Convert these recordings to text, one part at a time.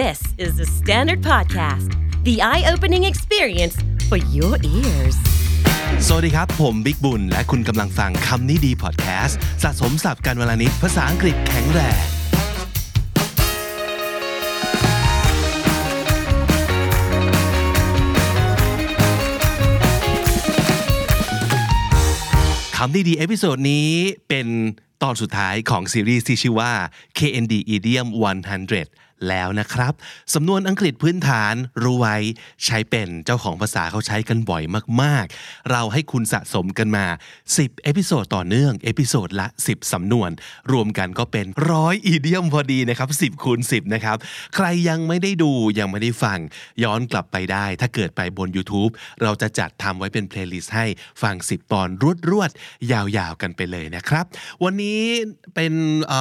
This is THE STANDARD Podcast, the eye opening experience for your ears. สวัสดีครับ ผมบิ๊กบุญ และคุณกำลังฟังคำนี้ดีพอดแคสต์สะสมศัพท์กันวันละนิดภาษาอังกฤษแข็งแรงคำนี้ดี episode นี้เป็นตอนสุดท้ายของซีรีส์ที่ชื่อว่า KND Idiom 100 แล้วนะครับสำนวนอังกฤษพื้นฐานรู้ไว้ใช้เป็นเจ้าของภาษาเขาใช้กันบ่อยมากๆ เราให้คุณสะสมกันมา 10 episode ต่อเนื่อง episode ละ 10 สำนวน รวมกันก็เป็นร้อย idiom พอดีนะครับ 10คูณ10 นะครับ ใครยังไม่ได้ดูยังไม่ได้ฟัง ย้อนกลับไปได้ ถ้าเกิดไปบน YouTube เราจะจัดทำไว้เป็น playlist ให้ฟัง 10 ตอนรวดๆยาวๆกันไปเลยนะครับ วันนี้เป็นอ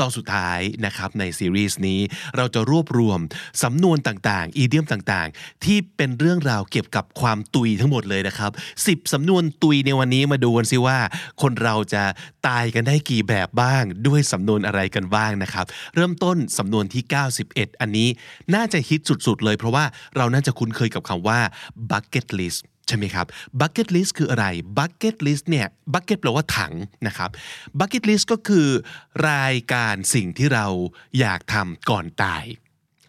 ตอนสุดท้ายนะครับในซีรีส์นี้เราจะรวบรวมสำนวนต่างๆ อีเดียมต่างๆ ที่เป็นเรื่องราวเกี่ยวกับความตุยทั้งหมดเลยนะครับ10สำนวนตุยในวันนี้มาดูกันสิว่า คนเราจะตายกันได้กี่แบบบ้าง ด้วยสำนวนอะไรกันบ้างนะครับ เริ่มต้นสำนวนที่ 91 อันนี้น่าจะฮิตสุดๆเลย เพราะว่าเราน่าจะคุ้นเคยกับคำว่า bucket list ใช่ไหมครับ bucket list คืออะไร bucket list เนี่ย bucket แปลว่าถังนะครับ bucket list ก็คือรายการสิ่งที่เราอยากทำก่อนตาย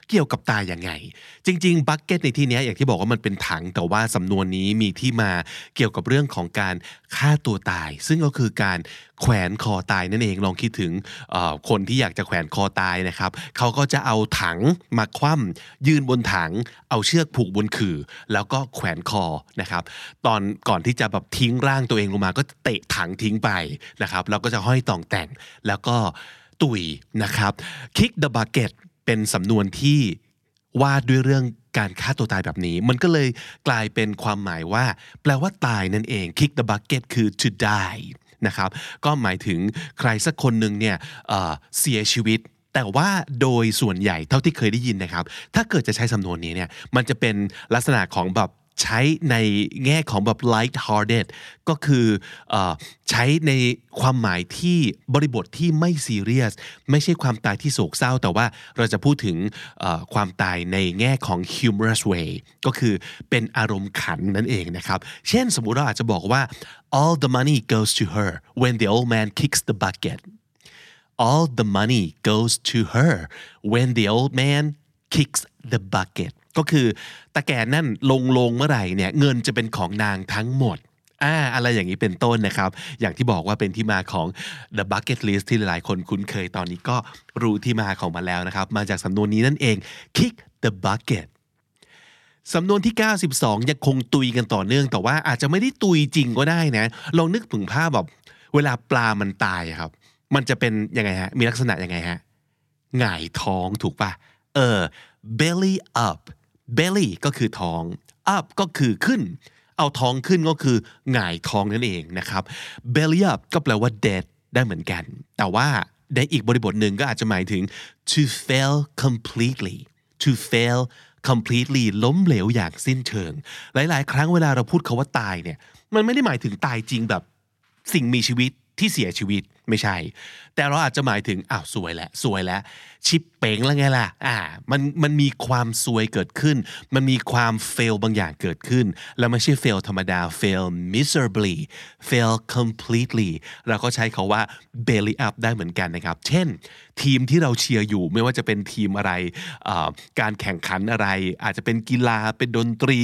เกี่ยวกับตายยังไง จริงๆบักเก็ตในที่นี้อย่างที่บอกว่ามันเป็นถัง แต่ว่าสำนวนนี้มีที่มาเกี่ยวกับเรื่องของการฆ่าตัวตาย ซึ่งก็คือการแขวนคอตายนั่นเองลองคิดถึงคนที่อยากจะแขวนคอตายนะครับเขาก็จะเอาถังมาคว่ำยืนบนถัง เอาเชือกผูกบนขื่อ แล้วก็แขวนคอนะครับ ตอนก่อนที่จะแบบทิ้งร่างตัวเองลงมาก็เตะถังทิ้งไปนะครับแล้วก็จะห้อยต่องแต่งแล้วก็ตุยนะครับ kick the bucket เป็นสำนวนที่ว่าด้วยเรื่องการฆ่าตัวตายแบบนี้ มันก็เลยกลายเป็นความหมายว่า แปลว่าตายนั่นเอง kick the bucket คือ to die นะครับ ก็หมายถึงใครสักคนหนึ่งเนี่ยเเสียชีวิต แต่ว่าโดยส่วนใหญ่เท่าที่เคยได้ยินนะครับ ถ้าเกิดจะใช้สำนวนนี้เนี่ย มันจะเป็นลักษณะของแบบ ใช้ในแง่ของแบบ light hearted ก็คืออใช้ในความหมายที่บริบทที่ไม่ซีเรียส ไม่ใช่ความตายที่โศกเศร้า แต่ว่าเราจะพูดถึงความตายในแง่ของ humorous way ก็คือเป็นอารมณ์ขันนั่นเองนะครับ เช่นสมมุติเราอาจจะบอกว่า all the money goes to her when the old man kicks the bucket all the money goes to her when the old man kicks the bucket ก็คือตะแกรงนั่นลงลงเมื่อไหร่เนี่ยเงินจะเป็นของนางทั้งหมดอ่าอะไรอย่างนี้เป็นต้นนะครับ อย่างที่บอกว่าเป็นที่มาของ the bucket list ที่หลายๆคนคุ้นเคยตอนนี้ก็รู้ที่มาของมันแล้วนะครับ มาจากสำนวนนี้นั่นเอง kick the bucket สำนวนที่ 92 ยังคงตุยกันต่อเนื่อง แต่ว่าอาจจะไม่ได้ตุยจริงก็ได้นะ ลองนึกถึงภาพแบบเวลาปลามันตายครับ มันจะเป็นยังไงฮะ มีลักษณะยังไงฮะหงายท้องถูกปะเออ belly up belly ก็คือท้อง up ก็คือขึ้น เอาท้องขึ้นก็คือหงายท้องนั่นเองนะครับ belly up ก็แปลว่า dead ได้เหมือนกัน แต่ว่าในอีกบริบทหนึ่งก็อาจจะหมายถึง to fail completely to fail completely ล้มเหลวอย่างสิ้นเชิง หลาย ๆ ครั้งเวลาเราพูดคาว่าตายเนี่ย มันไม่ได้หมายถึงตายจริงแบบสิ่งมีชีวิตที่เสียชีวิต ไม่ใช่ แต่เราอาจจะหมายถึงอ้าวสวยแล้วสวยแล้ว ชิปเป๋งแล้วไงล่ะอ่ามันมันมีความซวยเกิดขึ้น มันมีความ fail บางอย่างเกิดขึ้น แล้วไม่ใช่ fail ธรรมดา fail miserably fail completely เราก็ใช้คาว่า belly up ได้เหมือนกันนะครับ เช่น ทีมที่เราเชียร์อยู่ไม่ว่าจะเป็นทีมอะไร การแข่งขันอะไร อาจจะเป็นกีฬาเป็นดนตรี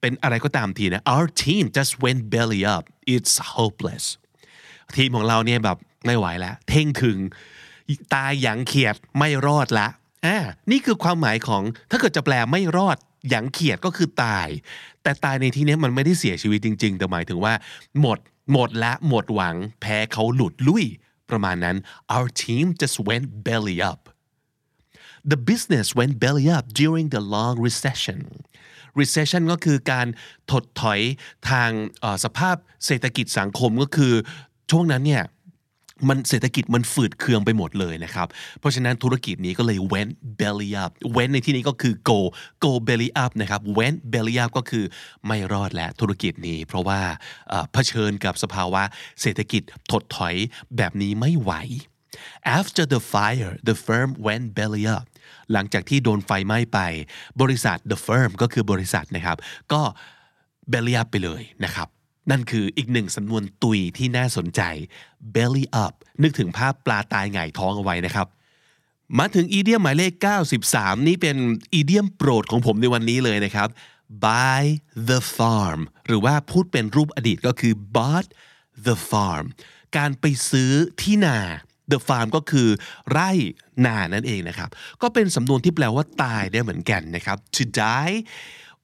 เป็นอะไรก็ตามทีนะ our team just went belly up it's hopeless ทีมของเราเนี่ยแบบไม่ไหวแล้วเท่งถึง ตายหยังเขียดไม่รอดละอ่านี่คือความหมายของถ้าเกิดจะแปลไม่รอดหยังเขียดก็คือตาย แต่ตายในที่นี้มันไม่ได้เสียชีวิตจริง ๆ แต่หมายถึงว่า หมด หมดละหมดหวัง แพ้เขาหลุดลุยประมาณนั้น our team just went belly up the business went belly up during the long recession recession ก็คือการถดถอยทางสภาพเศรษฐกิจสังคมก็คือ ช่วงนั้นเนี่ย มันเศรษฐกิจมันฝืดเคืองไปหมดเลยนะครับ เพราะฉะนั้นธุรกิจนี้ก็เลย went belly up went ในที่นี้ก็คือ go go belly up นะครับ went belly up ก็คือไม่รอดแล้วธุรกิจนี้ เพราะว่าเอ่อเผชิญกับสภาวะเศรษฐกิจถดถอยแบบนี้ไม่ไหว after the fire the firm went belly up หลังจากที่โดนไฟไหม้ไป บริษัท the firm ก็คือบริษัทนะครับ ก็ belly up ไปเลยนะครับ นั่นคืออีกหนึ่งสำนวนตุยที่น่าสนใจ belly up นึกถึงภาพปลาตายหงายท้องเอาไว้นะครับ มาถึงอีเดียมหมายเลข 93 นี่เป็นอีเดียมโปรดของผมในวันนี้เลยนะครับ buy the farm หรือว่าพูดเป็นรูปอดีตก็คือ bought the farm การไปซื้อที่นา the farm ก็คือไร่นานั่นเองนะครับ ก็เป็นสำนวนที่แปลว่าตายได้เหมือนกันนะครับ to die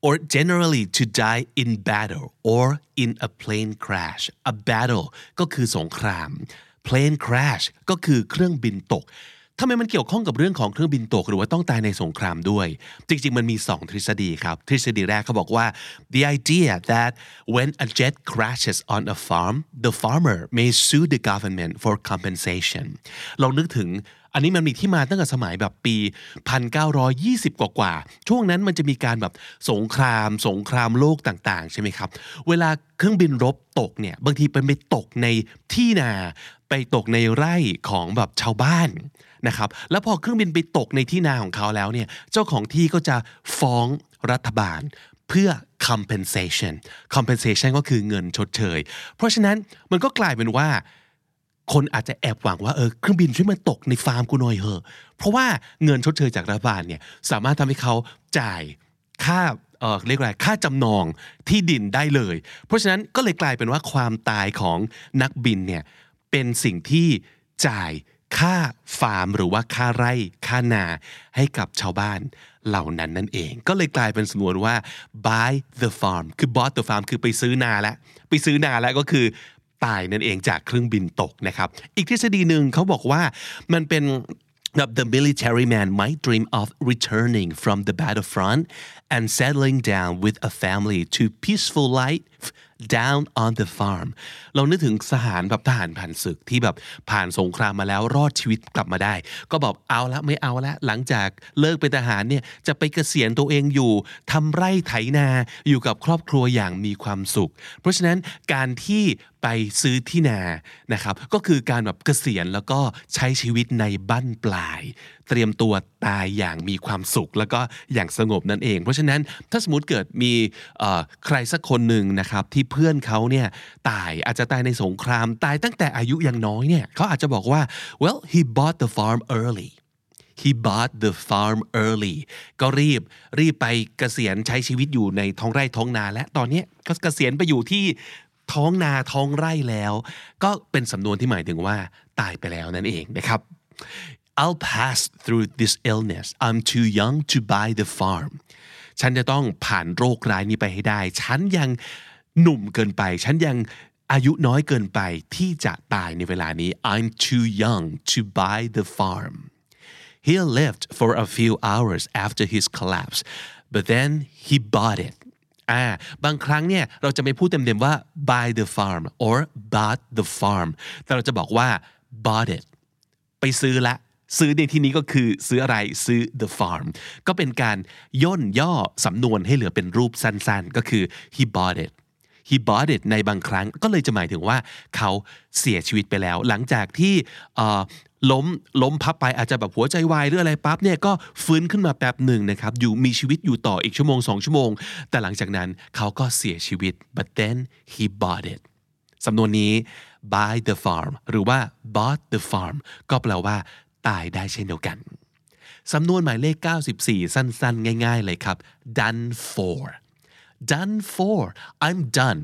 or generally to die in battle or in a plane crash a battle ก็คือสงคราม plane crash ก็คือเครื่องบินตกทำไมมันเกี่ยวข้องกับเรื่องของเครื่องบินตกหรือว่าต้องตายในสงครามด้วย จริงๆ มันมี 2 ทฤษฎีครับ ทฤษฎีแรกเขาบอกว่า the idea that when a jet crashes on a farm the farmer may sue the government for compensation เรานึกถึง อันนี้มันมีที่มาตั้งแต่สมัยแบบปี 1920 กว่ากว่า ช่วงนั้นมันจะมีการแบบสงคราม สงครามโลกต่างๆ ใช่ไหมครับ เวลาเครื่องบินรบตกเนี่ย บางทีเป็นไปตกในที่นา ไปตกในไร่ของแบบชาวบ้านนะครับ แล้วพอเครื่องบินไปตกในที่นาของเขาแล้วเนี่ย เจ้าของที่ก็จะฟ้องรัฐบาลเพื่อ compensation compensation ก็คือเงินชดเชย เพราะฉะนั้นมันก็กลายเป็นว่า คนอาจจะแอบหวังว่าเออเครื่องบินช่วยมาตกในฟาร์มกูหน่อยเหอะ เพราะว่าเงินชดเชยจากรัฐบาลเนี่ยสามารถทำให้เขาจ่ายค่าเออเรียกอะไรค่าจำนองที่ดินได้เลย เพราะฉะนั้นก็เลยกลายเป็นว่าความตายของนักบินเนี่ยเป็นสิ่งที่จ่ายค่าฟาร์มหรือว่าค่าไร่ค่านาให้กับชาวบ้านเหล่านั้นนั่นเอง ก็เลยกลายเป็นสำนวนว่า buy the farm คือ bought the farm คือไปซื้อนาแล้วไปซื้อนาแล้วก็คือ ตายนั่นเองจากเครื่องบินตกนะครับ อีกทฤษฎีหนึ่งเขาบอกว่ามันเป็น the military man might dream of returning from the battlefront and settling down with a family to peaceful life down on the farm เรานึกถึงสหารแบบทหารผ่านศึกที่แบบผ่านสงครามมาแล้วรอดชีวิตกลับมาได้ ก็บอกเอาละไม่เอาละหลังจากเลิกเป็นทหารเนี่ยจะไปเกษียณตัวเองอยู่ทำไร่ไถนาอยู่กับครอบครัวอย่างมีความสุข เพราะฉะนั้นการที่ไปซื้อที่นานะครับก็คือการแบบเกษียณแล้วก็ใช้ชีวิตในบั้นปลายเตรียมตัวตายอย่างมีความสุข แล้วก็อย่างสงบนั่นเอง เพราะฉะนั้นถ้าสมมติเกิดมีใครสักคนหนึ่งนะครับที่เพื่อนเขาเนี่ยตายอาจจะตายในสงครามตายตั้งแต่อายุยังน้อยเนี่ยเขาอาจจะบอกว่า well he bought the farm early he bought the farm early ก็รีบรีบไปเกษียณใช้ชีวิตอยู่ในท้องไร่ท้องนา และตอนนี้ก็เกษียณไปอยู่ที่ท้องนาท้องไร่แล้ว ก็เป็นสำนวนที่หมายถึงว่าตายไปแล้วนั่นเองนะครับ I'll pass through this illness I'm too young to buy the farm ฉันจะต้องผ่านโรคร้ายนี้ไปให้ได้ ฉันยังหนุ่มเกินไป ฉันยังอายุน้อยเกินไปที่จะตายในเวลานี้ I'm too young to buy the farm He lived for a few hours after his collapse but then he bought it อ่าบางครั้งเนี่ยเราจะไม่พูดเต็มๆว่า buy the farm or bought the farm แต่เราจะบอกว่า bought it ไปซื้อละ ซื้อในที่นี้ก็คือซื้ออะไรซื้อ the farm ก็เป็นการย่นย่อสำนวนให้เหลือเป็นรูปสั้นๆ ก็คือ he bought it he bought it ในบางครั้งก็เลยจะหมายถึงว่าเขาเสียชีวิตไปแล้ว หลังจากที่ล้มล้มพับไปอาจจะแบบหัวใจวายหรืออะไรปั๊บเนี่ยก็ฟื้นขึ้นมาแป๊บหนึ่งนะครับอยู่มีชีวิตอยู่ต่ออีกชั่วโมงสองชั่วโมง แต่หลังจากนั้นเขาก็เสียชีวิต but then he bought it สำนวนนี้ buy the farm หรือว่า bought the farm ก็แปลว่า ตายได้เช่นเดียวกันสำนวนหมายเลข 94 สั้น ๆ ง่าย ๆ เลยครับ done for done for I'm done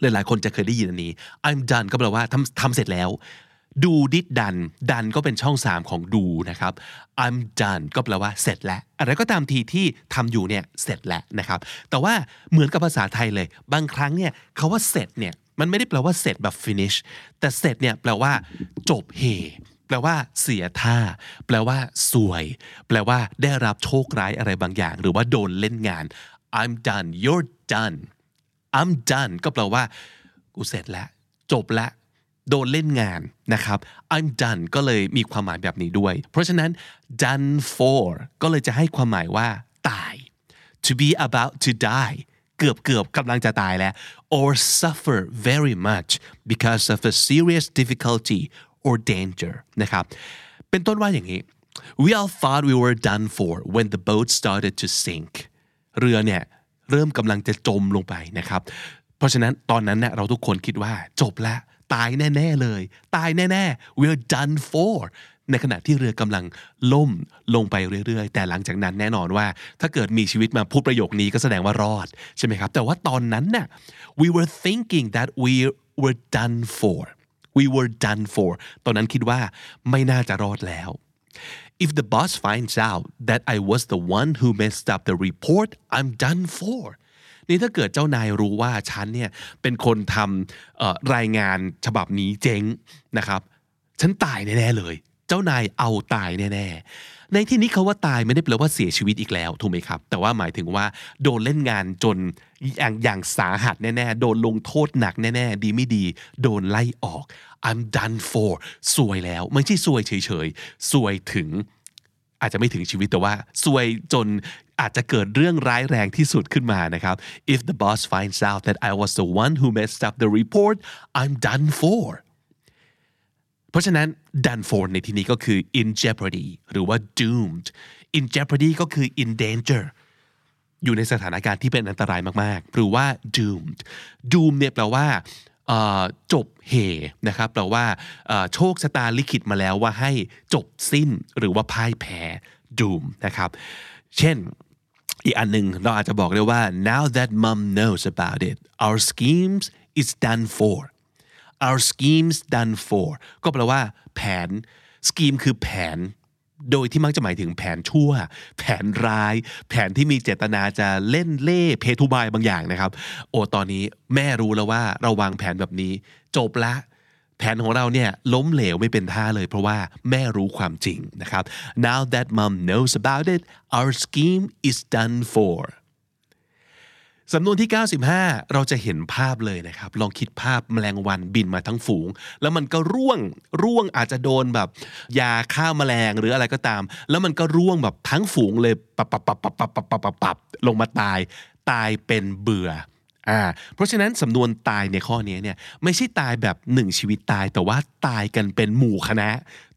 หลายๆคนจะเคยได้ยินอันนี้ I'm done ก็แปลว่าทำทำเสร็จแล้วดู did done done ก็เป็นช่อง 3 ของดูนะครับ I'm done ก็แปลว่าเสร็จแล้ว อะไรก็ตามทีที่ทำอยู่เนี่ยเสร็จแล้วนะครับ แต่ว่าเหมือนกับภาษาไทยเลย บางครั้งเนี่ยคาว่าเสร็จเนี่ยมันไม่ได้แปลว่าเสร็จแบบ finish แต่เสร็จเนี่ยแปลว่า จบเฮ แปลว่า เสียท่า แปลว่าสวย แปลว่า ได้รับโชคร้ายอะไรบางอย่าง หรือว่าโดนเล่นงาน I'm done you're done I'm done ก็แปลว่ากูเสร็จแล้วจบแล้วโดนเล่นงานนะครับ I'm done ก็เลยมีความหมายแบบนี้ด้วย เพราะฉะนั้น done for ก็เลยจะให้ความหมายว่า ตาย to be about to die เกือบเกือบกำลังจะตายแล้ว or suffer very much because of a serious difficulty or danger นะครับเป็นต้นว่าอย่างนี้ we all thought we were done for when the boat started to sink เรือเนี่ยเริ่มกำลังจะจมลงไปนะครับ เพราะฉะนั้นตอนนั้นเนี่ยเราทุกคนคิดว่าจบแล้วตายแน่ ๆ เลย ตายแน่ ๆ we're done for ในขณะที่เรือกำลังล่มลงไปเรื่อย ๆ แต่หลังจากนั้นแน่นอนว่า ถ้าเกิดมีชีวิตมาพูดประโยคนี้ก็แสดงว่ารอด ใช่ไหมครับ แต่ว่าตอนนั้นน่ะ we were thinking that we were done for we were done for ตอนนั้นคิดว่าไม่น่าจะรอดแล้ว if the boss finds out that I was the one who messed up the report I'm done for นี่ถ้าเกิดเจ้านายรู้ว่าฉันเนี่ยเป็นคนทำรายงานฉบับนี้เจ๊งนะครับ ฉันตายแน่ๆเลย เจ้านายเอาตายแน่ๆ ในที่นี้เขาว่าตายไม่ได้แปลว่าเสียชีวิตอีกแล้วถูกไหมครับ แต่ว่าหมายถึงว่าโดนเล่นงานจน อย่างอย่างสาหัสแน่ๆ โดนลงโทษหนักแน่ๆ ดีไม่ดี โดนไล่ออก I'm done for สวยแล้ว ไม่ใช่สวยเฉยๆ สวยถึงอาจจะไม่ถึงชีวิตแต่ว่าสวยจนอาจจะเกิดเรื่องร้ายแรงที่สุดขึ้นมานะครับ if the boss finds out that I was the one who messed up the report I'm done for เพราะฉะนั้น done for ในที่นี้ก็คือ in jeopardy หรือว่า doomed in jeopardy ก็คือ in danger อยู่ในสถานการณ์ที่เป็นอันตรายมากๆ หรือว่า doomed doom เนี่ยแปลว่าจบเหนะครับแปลว่าโชคชะตาลิขิตมาแล้วว่าให้จบสิ้นหรือว่าพ่ายแพ้ doom นะครับ เช่นอีกอันหนึ่งเราอาจจะบอกได้ว่า now that mom knows about it our schemes is done for our schemes done for ก็แปลว่าแผน scheme คือแผน โดยที่มักจะหมายถึงแผนชั่ว แผนร้าย แผนที่มีเจตนาจะเล่นเล่เพทุบายบางอย่างนะครับ โอ้ตอนนี้แม่รู้แล้วว่าเราวางแผนแบบนี้ จบละ แผนของเราเนี่ยล้มเหลวไม่เป็นท่าเลยเพราะว่าแม่รู้ความจริงนะครับ now that mom knows about it our scheme is done for สำนวนที่ 95 เราจะเห็นภาพเลยนะครับ ลองคิดภาพแมลงวันบินมาทั้งฝูง แล้วมันก็ร่วงร่วงอาจจะโดนแบบยาฆ่าแมลงหรืออะไรก็ตาม แล้วมันก็ร่วงแบบทั้งฝูงเลยปับปับปับปับปับปับปับปับปับลงมาตายตายเป็นเบื่ออ่าเพราะฉะนั้นสำนวนตายในข้อนี้เนี่ยไม่ใช่ตายแบบหนึ่งชีวิตตาย แต่ว่าตายกันเป็นหมู่คณะ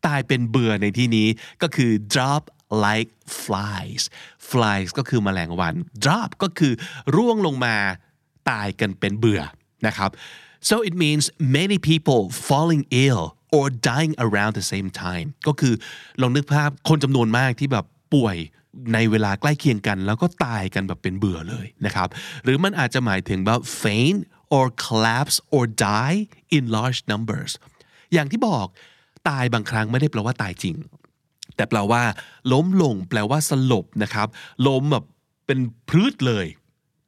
ตายเป็นเบื่อในที่นี้ก็คือ drop like flies flies ก็คือแมลงวัน drop ก็คือร่วงลงมาตายกันเป็นเบื่อนะครับ so it means many people falling ill or dying around the same time ก็คือลองนึกภาพคนจำนวนมากที่แบบป่วยในเวลาใกล้เคียงกัน แล้วก็ตายกันแบบเป็นเบื่อเลยนะครับ หรือมันอาจจะหมายถึงแบบ faint or collapse or die in large numbers อย่างที่บอกตายบางครั้งไม่ได้แปลว่าตายจริง แต่แปลว่า ล้มลง แปลว่าสลบนะครับ ล้มแบบเป็นพืชเลย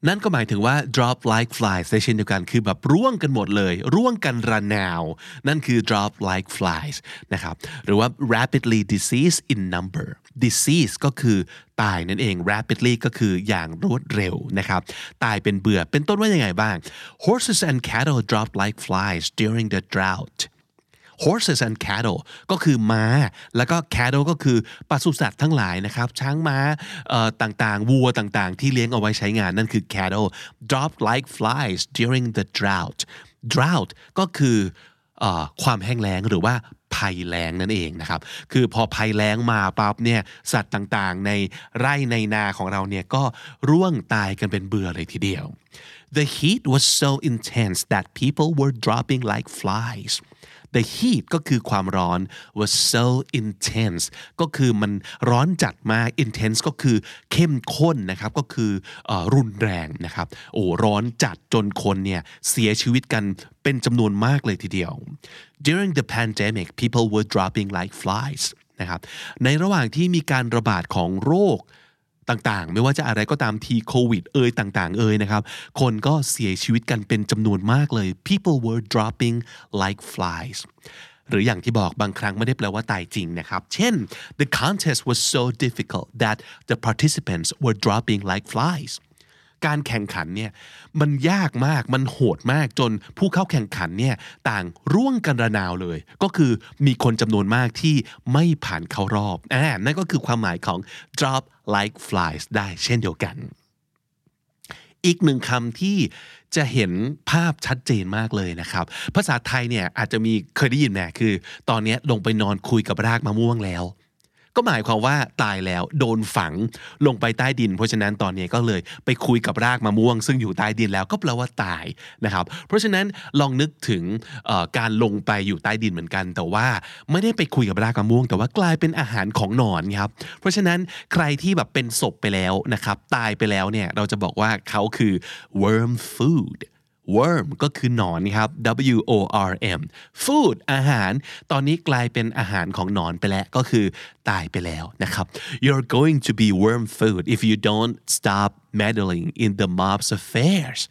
นั่นก็หมายถึงว่า drop like flies เช่นเดียวกันคือแบบร่วงกันหมดเลย ร่วงกันระนาว นั่นคือ drop like flies นะครับ หรือว่า rapidly disease in number disease ก็คือตายนั่นเอง rapidly ก็คืออย่างรวดเร็วนะครับ ตายเป็นเบื่อ เป็นต้นว่ายังไงบ้าง horses and cattle drop like flies during the drought horses and cattle ก็คือม้า แล้วก็ cattle ก็คือปศุสัตว์ทั้งหลายนะครับ ช้างม้าต่างๆ วัวต่างๆ ที่เลี้ยงเอาไว้ใช้งานนั่นคือ cattle drop like flies during the drought drought ก็คืออความแห้งแล้งหรือว่าภัยแล้งนั่นเองนะครับ คือพอภัยแล้งมาปั๊บเนี่ยสัตว์ต่างๆ ในไร่ในนาของเราเนี่ยก็ร่วงตายกันเป็นเบื่อเลยทีเดียว The heat was so intense that people were dropping like flies the heat ก็คือความร้อน was so intense ก็คือมันร้อนจัดมาก intense ก็คือเข้มข้นนะครับก็คือรุนแรงนะครับโอ้ร้อนจัดจนคนเนี่ยเสียชีวิตกันเป็นจำนวนมากเลยทีเดียว during the pandemic people were dropping like flies นะครับในระหว่างที่มีการระบาดของโรค ต่างๆ ไม่ว่าจะอะไรก็ตามทีโควิดเอ่ยต่างๆ เอ่ยนะครับ คนก็เสียชีวิตกันเป็นจำนวนมากเลย people were dropping like flies หรืออย่างที่บอกบางครั้งไม่ได้แปลว่าตายจริงนะครับ เช่น the contest was so difficult that the participants were dropping like flies การแข่งขันเนี่ยมันยากมากมันโหดมากจนผู้เข้าแข่งขันเนี่ยต่างร่วงกันระนาวเลย ก็คือมีคนจำนวนมากที่ไม่ผ่านเข้ารอบอ่านั่นก็คือความหมายของ drop like flies ได้เช่นเดียวกัน อีกหนึ่งคำที่จะเห็นภาพชัดเจนมากเลยนะครับ ภาษาไทยเนี่ยอาจจะมีเคยได้ยินแหมคือ ตอนนี้ลงไปนอนคุยกับรากมะม่วงแล้ว ก็หมายความว่าตายแล้วโดนฝังลงไปใต้ดิน เพราะฉะนั้นตอนนี้ก็เลยไปคุยกับรากมะม่วง ซึ่งอยู่ใต้ดินแล้วก็แปลว่าตายนะครับ เพราะฉะนั้นลองนึกถึงการลงไปอยู่ใต้ดินเหมือนกัน แต่ว่าไม่ได้ไปคุยกับรากมะม่วง แต่ว่ากลายเป็นอาหารของหนอนครับ เพราะฉะนั้นใครที่แบบเป็นศพไปแล้วนะครับตายไปแล้วเนี่ยเราจะบอกว่าเขาคือ worm food worm ก็คือหนอนครับ W O R M food อาหาร ตอนนี้กลายเป็นอาหารของหนอนไปแล้ว ก็คือตายไปแล้วนะครับ you're going to be worm food if you don't stop meddling in the mob's affairs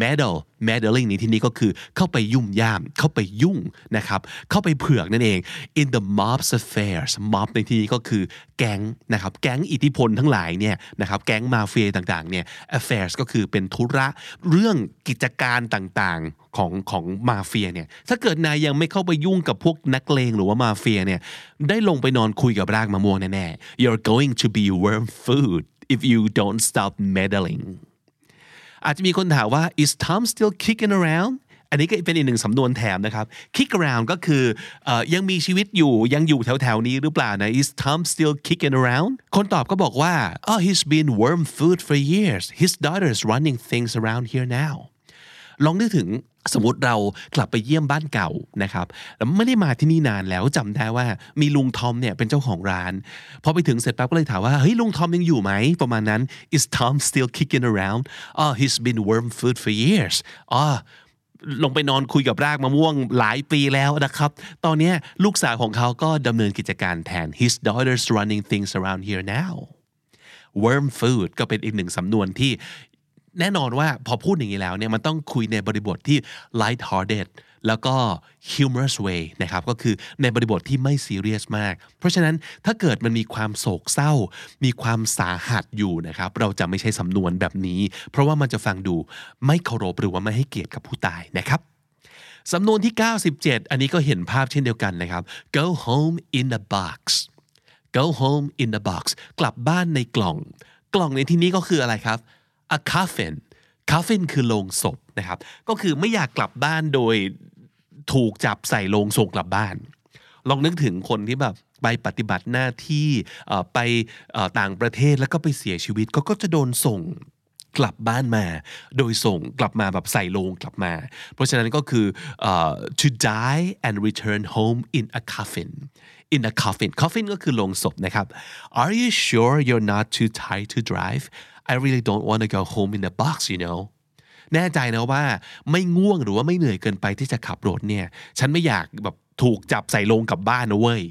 meddle meddling ในที่นี้ก็คือเข้าไปยุ่มย่าม เข้าไปยุ่งนะครับ เข้าไปเผือกนั่นเอง in the mob's affairs mob ในที่นี้ก็คือแก๊งนะครับ แก๊งอิทธิพลทั้งหลายเนี่ยนะครับ แก๊งมาเฟียต่างๆเนี่ย affairs ก็คือเป็นธุระเรื่องกิจการต่างๆของของมาเฟียเนี่ย ถ้าเกิดนายยังไม่เข้าไปยุ่งกับพวกนักเลงหรือว่ามาเฟียเนี่ย ได้ลงไปนอนคุยกับรากมะม่วงแน่ๆ you're going to be worm food if you don't stop meddling อาจจะมีคนถามว่า is Tom still kicking around อันนี้ก็เป็นอีกหนึ่งสำนวนแถมนะครับ kick around ก็คืออยังมีชีวิตอยู่ยังอยู่แถวๆนี้หรือเปล่านะ is Tom still kicking around คนตอบก็บอกว่า oh he's been worm food for years his daughter's running things around here now ลองนึกถึง สมมติเรากลับไปเยี่ยมบ้านเก่านะครับแล้วไม่ได้มาที่นี่นานแล้วจำได้ว่ามีลุงทอมเนี่ยเป็นเจ้าของร้านพอไปถึงเสร็จปั๊บก็เลยถามว่าเฮ้ยลุงทอมยังอยู่ไหมประมาณนั้น is Tom still kicking around oh he's been worm food for years อ๋อลงไปนอนคุยกับรากมะม่วงหลายปีแล้วนะครับ ตอนนี้ลูกสาวของเขาก็ดำเนินกิจการแทน his daughter's running things around here now worm food ก็เป็นอีกหนึ่งสำนวนที่ แน่นอนว่าพอพูดอย่างนี้แล้วเนี่ยมันต้องคุยในบริบทที่ light hearted แล้วก็ humorous way นะครับก็คือในบริบทที่ไม่ซีเรียสมาก เพราะฉะนั้นถ้าเกิดมันมีความโศกเศร้า มีความสาหัสอยู่นะครับเราจะไม่ใช้สำนวนแบบนี้ เพราะว่ามันจะฟังดูไม่เคารพหรือว่าไม่ให้เกียรติกับผู้ตายนะครับสำนวนที่ 97 อันนี้ก็เห็นภาพเช่นเดียวกันนะครับ go home in a box go home in a box กลับบ้านในกล่อง กล่องในที่นี้ก็คืออะไรครับ a coffin coffin คือโลงศพนะครับ ก็คือไม่อยากกลับบ้านโดยถูกจับใส่โลงส่งกลับบ้าน ลองนึกถึงคนที่แบบไปปฏิบัติหน้าที่ไปต่างประเทศแล้วก็ไปเสียชีวิตก็ก็จะโดนส่งกลับบ้านมา โดยส่งกลับมาแบบใส่โลงกลับมา เพราะฉะนั้นก็คือ uh, to die and return home in a coffin in a coffin coffin ก็คือโลงศพนะครับ Are you sure you're not too tired to drive I really don't want to go home in a box you know แน่ใจนะว่าไม่ง่วงหรือว่าไม่เหนื่อยเกินไปที่จะขับรถเนี่ย ฉันไม่อยากแบบถูกจับใส่ลงกับบ้านนะเว้ย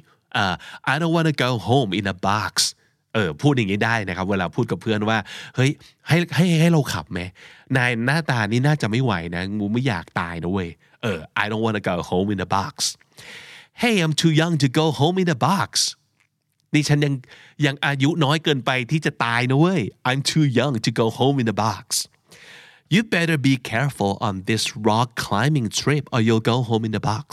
uh, I don't want to go home in a box เออพูดอย่างนี้ได้นะครับ เวลาพูดกับเพื่อนว่า เฮ้ยให้ให้ให้เราขับไหมนายหน้าตานี่น่าจะไม่ไหวนะงูไม่อยากตายนะเว้ยเออ I don't want to go home in a box Hey I'm too young to go home in a box นี่ฉันยังยังอายุน้อยเกินไปที่จะตายนะเว้ย I'm too young to go home in a box You better be careful on this rock climbing trip or you'll go home in a box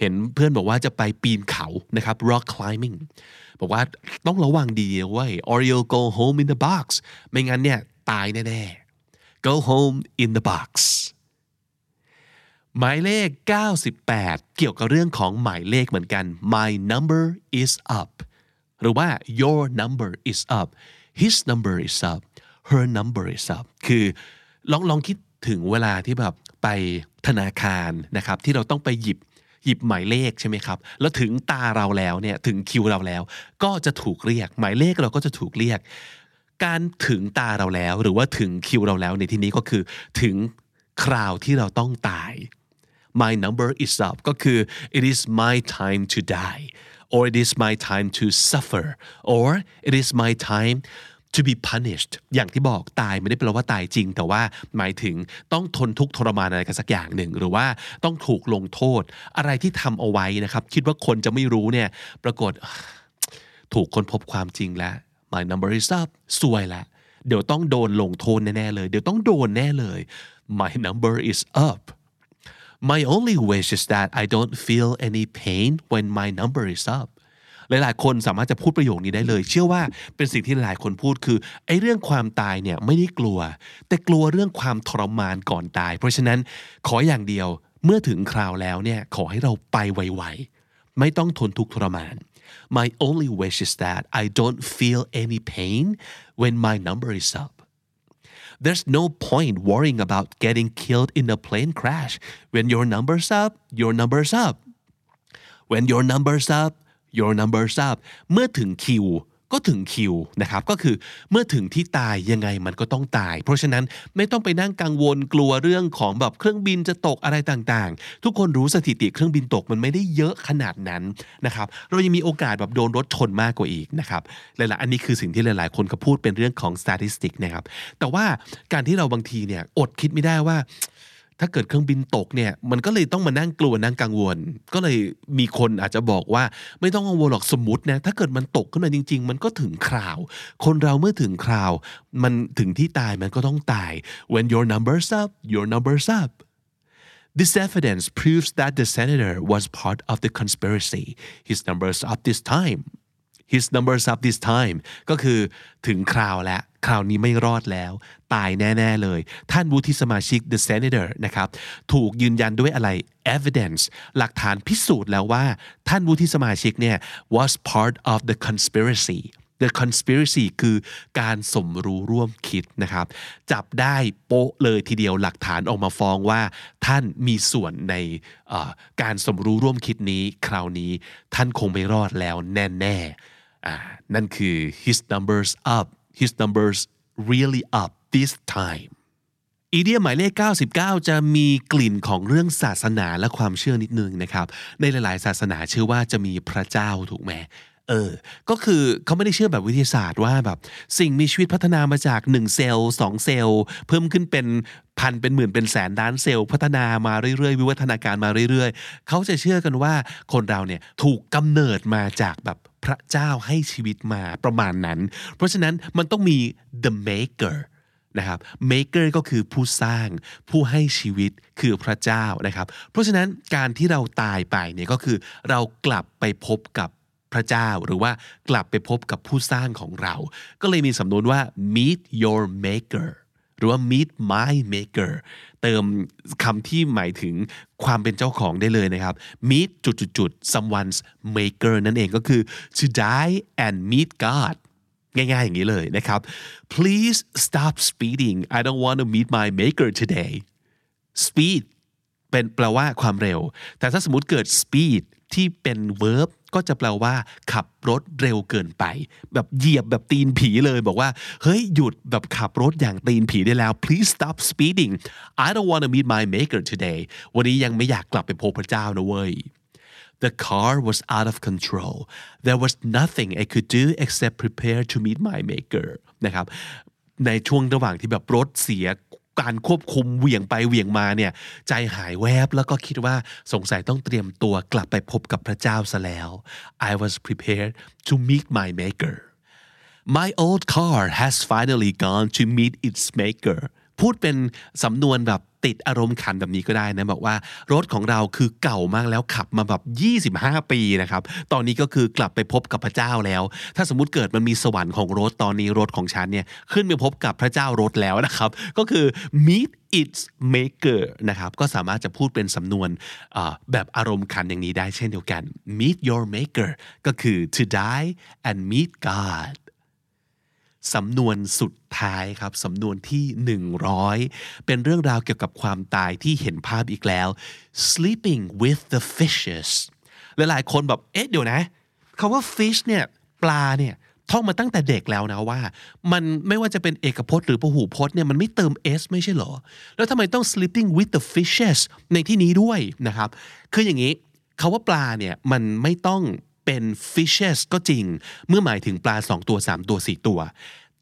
เห็นเพื่อนบอกว่าจะไปปีนเขานะครับ rock climbing บอกว่าต้องระวังดีเว้ย or you'll go home in the box ไม่งั้นเนี่ยตายแน่ๆ go home in the box หมายเลข 98 เกี่ยวกับเรื่องของหมายเลขเหมือนกัน my number is up หรือว่า your number is up his number is up her number is up คือลองลองคิดถึงเวลาที่แบบไปธนาคารนะครับ ที่เราต้องไปหยิบหยิบหมายเลขใช่ไหมครับ แล้วถึงตาเราแล้วเนี่ยถึงคิวเราแล้ว ก็จะถูกเรียก หมายเลขเราก็จะถูกเรียก การถึงตาเราแล้ว หรือว่าถึงคิวเราแล้วในที่นี้ก็คือ ถึงคราวที่เราต้องตาย my number is up ก็คือ it is my time to die or it is my time to suffer or it is my time to be punished อย่างที่บอกตายไม่ได้แปลว่าตายจริง แต่ว่าหมายถึงต้องทนทุกข์ทรมานอะไรกันสักอย่างหนึ่ง หรือว่าต้องถูกลงโทษ อะไรที่ทำเอาไว้นะครับ คิดว่าคนจะไม่รู้เนี่ย ปรากฏถูกคนพบความจริงแล้ว my number is up สวยละ เดี๋ยวต้องโดนลงโทษแน่ๆเลย เดี๋ยวต้องโดนแน่เลย my number is up My only wish is that I don't feel any pain when my number is up หลายๆ คนสามารถจะพูดประโยคนี้ได้เลย เชื่อว่าเป็นสิ่งที่หลายคนพูดคือไอ้เรื่องความตายเนี่ยไม่ได้กลัว แต่กลัวเรื่องความทรมานก่อนตาย เพราะฉะนั้นขออย่างเดียวเมื่อถึงคราวแล้วเนี่ยขอให้เราไปไวๆไม่ต้องทนทุกข์ทรมาน My only wish is that I don't feel any pain when my number is up There's no point worrying about getting killed in a plane crash. When your number's up, your number's up. When your number's up, your number's up. เมื่อถึงคิว ก็ถึงคิวนะครับก็คือเมื่อถึงที่ตายยังไงมันก็ต้องตาย เพราะฉะนั้นไม่ต้องไปนั่งกังวลกลัวเรื่องของแบบเครื่องบินจะตกอะไรต่างๆ ทุกคนรู้สถิติเครื่องบินตกมันไม่ได้เยอะขนาดนั้นนะครับเรายังมีโอกาสแบบโดนรถชนมากกว่าอีกนะครับหลายๆอันนี้คือสิ่งที่หลายๆ คนก็พูดเป็นเรื่องของ statistic นะครับแต่ว่าการที่เราบางทีเนี่ยอดคิดไม่ได้ว่า ถ้าเกิดเครื่องบินตกเนี่ยมันก็เลยต้องมานั่งกลัวนั่งกังวล ก็เลยมีคนอาจจะบอกว่าไม่ต้องกังวลหรอกสมมตินะถ้าเกิดมันตกขึ้นมาจริง ๆ มันก็ถึงคราว คนเราเมื่อถึงคราว มันถึงที่ตายมันก็ต้องตาย when your numbers up your numbers up This evidence proves that the senator was part of the conspiracy. His numbers up this time. His numbers up this time ก็คือถึงคราวแล้ว คราวนี้ไม่รอดแล้ว ตายแน่ ๆ เลย ท่านวุฒิสมาชิก the senator นะครับ ถูกยืนยันด้วยอะไร evidence หลักฐานพิสูจน์แล้วว่า ท่านวุฒิสมาชิกเนี่ย was part of the conspiracy the conspiracy คือการสมรู้ร่วมคิดนะครับ จับได้โป๊ะเลยทีเดียวหลักฐานออกมาฟ้องว่า ท่านมีส่วนในการสมรู้ร่วมคิดนี้ คราวนี้ท่านคงไม่รอดแล้วแน่ ๆ นั่นคือ his numbers up his numbers really up this time อีเดียหมายเลข 99 จะมีกลิ่นของเรื่องศาสนาและความเชื่อนิดนึงนะครับ ในหลาย ๆ ศาสนาเชื่อว่าจะมีพระเจ้าถูกไหม เออ ก็คือเขาไม่ได้เชื่อแบบวิทยาศาสตร์ว่าแบบสิ่งมีชีวิตพัฒนามาจาก 1 เซลล์2เซลล์ เพิ่มขึ้นเป็นพันเป็นหมื่นเป็นแสนล้านเซลล์ พัฒนามาเรื่อยๆ วิวัฒนาการมาเรื่อยๆ เขาจะเชื่อกันว่าคนเราเนี่ยถูกกำเนิดมาจากแบบพระเจ้าให้ชีวิตมาประมาณนั้น เพราะฉะนั้นมันต้องมี the maker นะครับ maker ก็คือผู้สร้างผู้ให้ชีวิตคือพระเจ้านะครับ เพราะฉะนั้นการที่เราตายไปเนี่ยก็คือเรากลับไปพบกับ พระเจ้าหรือว่ากลับไปพบกับผู้สร้างของเรา ก็เลยมีสำนวนว่า meet your maker หรือว่า meet my maker เติมคำที่หมายถึงความเป็นเจ้าของได้เลยนะครับ meet จุดๆ someone's maker นั่นเองก็คือ to die and meet God ง่ายๆอย่างนี้เลยนะครับ please stop speeding I don't want to meet my maker today speed เป็นแปลว่าความเร็ว แต่ถ้าสมมติเกิด speed ที่เป็น verb ก็จะแปลว่า ขับรถเร็วเกินไป แบบเหยียบแบบตีนผีเลยบอกว่าเฮ้ยหยุดแบบขับรถอย่างตีนผีได้แล้ว please stop speeding I don't want to meet my maker today วันนี้ยังไม่อยากกลับไปพบพระเจ้านะเว้ย The car was out of control. There was nothing I could do except prepare to meet my maker นะครับในช่วงระหว่างที่แบบรถเสีย การควบคุมเหวี่ยงไปเหวี่ยงมาเนี่ยใจหายแวบแล้วก็คิดว่าสงสัยต้องเตรียมตัวกลับไปพบกับพระเจ้าซะแล้ว I was prepared to meet my maker My old car has finally gone to meet its maker พูดเป็นสำนวนแบบ ติดอารมณ์ขันแบบนี้ก็ได้นะบอกว่ารถของเราคือเก่ามากแล้วขับมาแบบ 25 ปีนะครับ ตอนนี้ก็คือกลับไปพบกับพระเจ้าแล้ว ถ้าสมมติเกิดมันมีสวรรค์ของรถตอนนี้รถของฉันเนี่ยขึ้นไปพบกับพระเจ้ารถแล้วนะครับ ก็คือ meet its maker นะครับก็สามารถจะพูดเป็นสำนวนแบบอารมณ์ขันอย่างนี้ได้เช่นเดียวกัน meet your maker ก็คือ to die and meet God สำนวนสุดท้ายครับสำนวนที่ 100 เป็นเรื่องราวเกี่ยวกับความตายที่เห็นภาพอีกแล้ว sleeping with the fishes หลายๆคนแบบเอ๊ะเดี๋ยวนะคาว่า fish เนี่ยปลาเนี่ยท่องมาตั้งแต่เด็กแล้วนะว่า มันไม่ว่าจะเป็นเอกพจน์หรือพหูพจน์เนี่ยมันไม่เติม s ไม่ใช่เหรอ แล้วทำไมต้อง sleeping with the fishes ในที่นี้ด้วยนะครับ คืออย่างนี้คาว่าปลาเนี่ยมันไม่ต้อง เป็น fishes ก็จริง เมื่อหมายถึงปลา 2 ตัว 3 ตัว 4 ตัว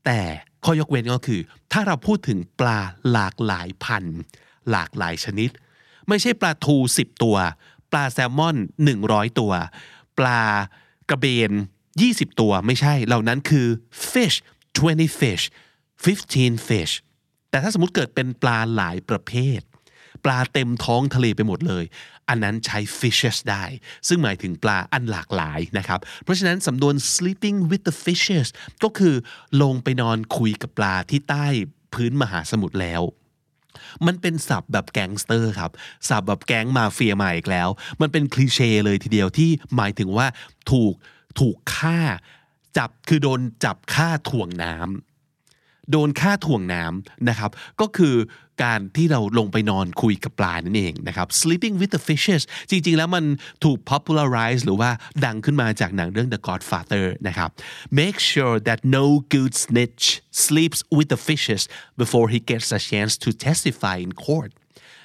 แต่ข้อยกเว้นก็คือ ถ้าเราพูดถึงปลาหลากหลายพัน หลากหลายชนิด ไม่ใช่ปลาทู 10 ตัว ปลาแซลมอน 100 ตัว ปลากระเบน 20 ตัวไม่ใช่ เหล่านั้นคือ fish 20 fish 15 fish แต่ถ้าสมมติเกิดเป็นปลาหลายประเภท ปลาเต็มท้องทะเลไปหมดเลย อันนั้นใช้ fishes ได้ ซึ่งหมายถึงปลาอันหลากหลายนะครับ เพราะฉะนั้นสำนวน sleeping with the fishes ก็คือลงไปนอนคุยกับปลาที่ใต้พื้นมหาสมุทรแล้วมันเป็นศัพท์แบบแก๊งสเตอร์ครับศัพท์แบบแก๊งมาเฟียมาอีกแล้ว มันเป็นคลีเช่เลยทีเดียวที่หมายถึงว่าถูกถูกฆ่า จับคือโดนจับฆ่าถ่วงน้ำ โดนฆ่าถ่วงน้ำนะครับ ก็คือการที่เราลงไปนอนคุยกับปลานั่นเองนะครับ sleeping with the fishes จริง ๆ แล้วมันถูก popularize หรือว่าดังขึ้นมาจากหนังเรื่อง The Godfather นะครับ make sure that no good snitch sleeps with the fishes before he gets a chance to testify in court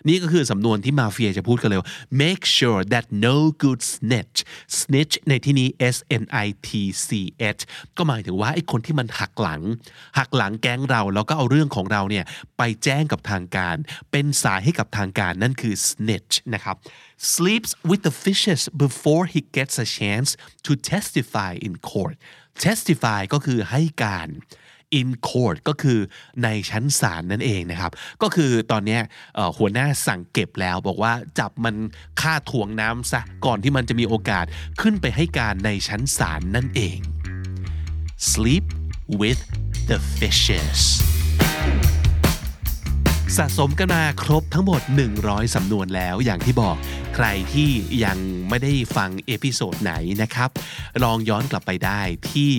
นี่ก็คือสำนวนที่มาเฟียจะพูดกันเลยว่า make sure that no good snitch snitch ในที่นี้ s n i t c h ก็หมายถึงว่าไอ้คนที่มันหักหลัง หักหลังแก๊งเราแล้วก็เอาเรื่องของเราเนี่ยไปแจ้งกับทางการ เป็นสายให้กับทางการนั่นคือ snitch นะครับ sleeps with the fishes before he gets a chance to testify in court testify ก็คือให้การ in court ก็คือในชั้นศาลนั่นเองนะครับ ก็คือตอนนี้หัวหน้าสั่งเก็บแล้วบอกว่าจับมันฆ่าถ่วงน้ำซะก่อนที่มันจะมีโอกาสขึ้นไปให้การในชั้นศาลนั่นเอง sleep with the fishes สะสมกันมาครบทั้งหมด 100 สำนวนแล้วอย่างที่บอกใครที่ยังไม่ได้ฟัง episode ไหนนะครับ ลองย้อนกลับไปได้ที่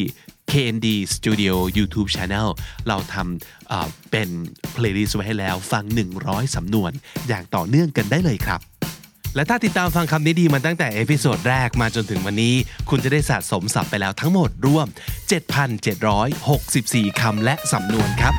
KND Studio YouTube Channel เราทำเป็น playlist ไว้ให้แล้วฟัง 100 สำนวน อย่างต่อเนื่องกันได้เลยครับ และถ้าติดตามฟังคำนี้ดีมาตั้งแต่ episode แรกมาจนถึงวันนี้ คุณจะได้สะสมศัพท์ไปแล้วทั้งหมดรวม 7,764 คำและสำนวนครับ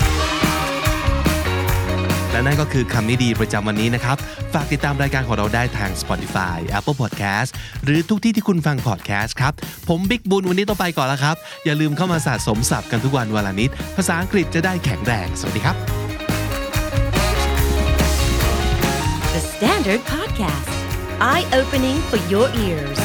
และนั่นก็คือคำนี้ดีประจำวันนี้นะครับ ฝากติดตามรายการของเราได้ทาง Spotify Apple Podcast หรือทุกที่ที่คุณฟัง podcast ครับ ผมบิ๊กบุญวันนี้ต้องไปก่อนแล้วครับ อย่าลืมเข้ามาสะสมศัพท์กันทุกวันวันละนิด ภาษาอังกฤษจะได้แข็งแรง สวัสดีครับ The Standard Podcast, eye opening for your ears.